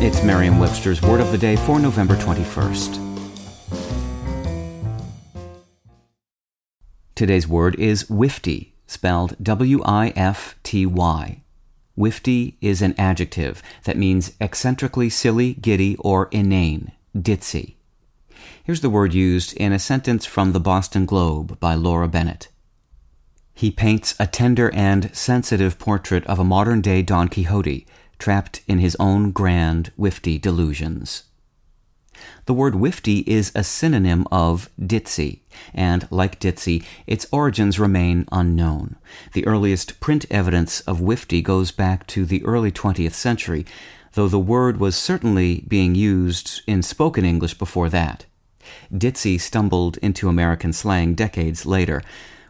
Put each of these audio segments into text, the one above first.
It's Merriam Webster's Word of the Day for November 21st. Today's word is wifty, spelled W I F T Y. Wifty is an adjective that means eccentrically silly, giddy, or inane, ditzy. Here's the word used in a sentence from the Boston Globe by Laura Bennett. He paints a tender and sensitive portrait of a modern day Don Quixote trapped in his own grand, wifty delusions. The word wifty is a synonym of ditzy, and like ditzy, its origins remain unknown. The earliest print evidence of wifty goes back to the early 20th century, though the word was certainly being used in spoken English before that. Ditzy stumbled into American slang decades later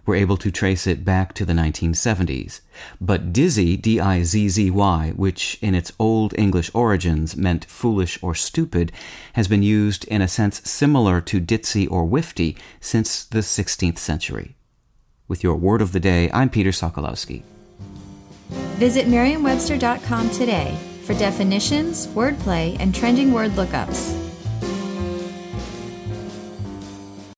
were able to trace it back to the 1970s. But dizzy, D I Z Z Y, which in its Old English origins meant foolish or stupid, has been used in a sense similar to ditzy or wifty since the 16th century. With your word of the day, I'm Peter Sokolowski. Visit Merriam-Webster.com today for definitions, wordplay, and trending word lookups.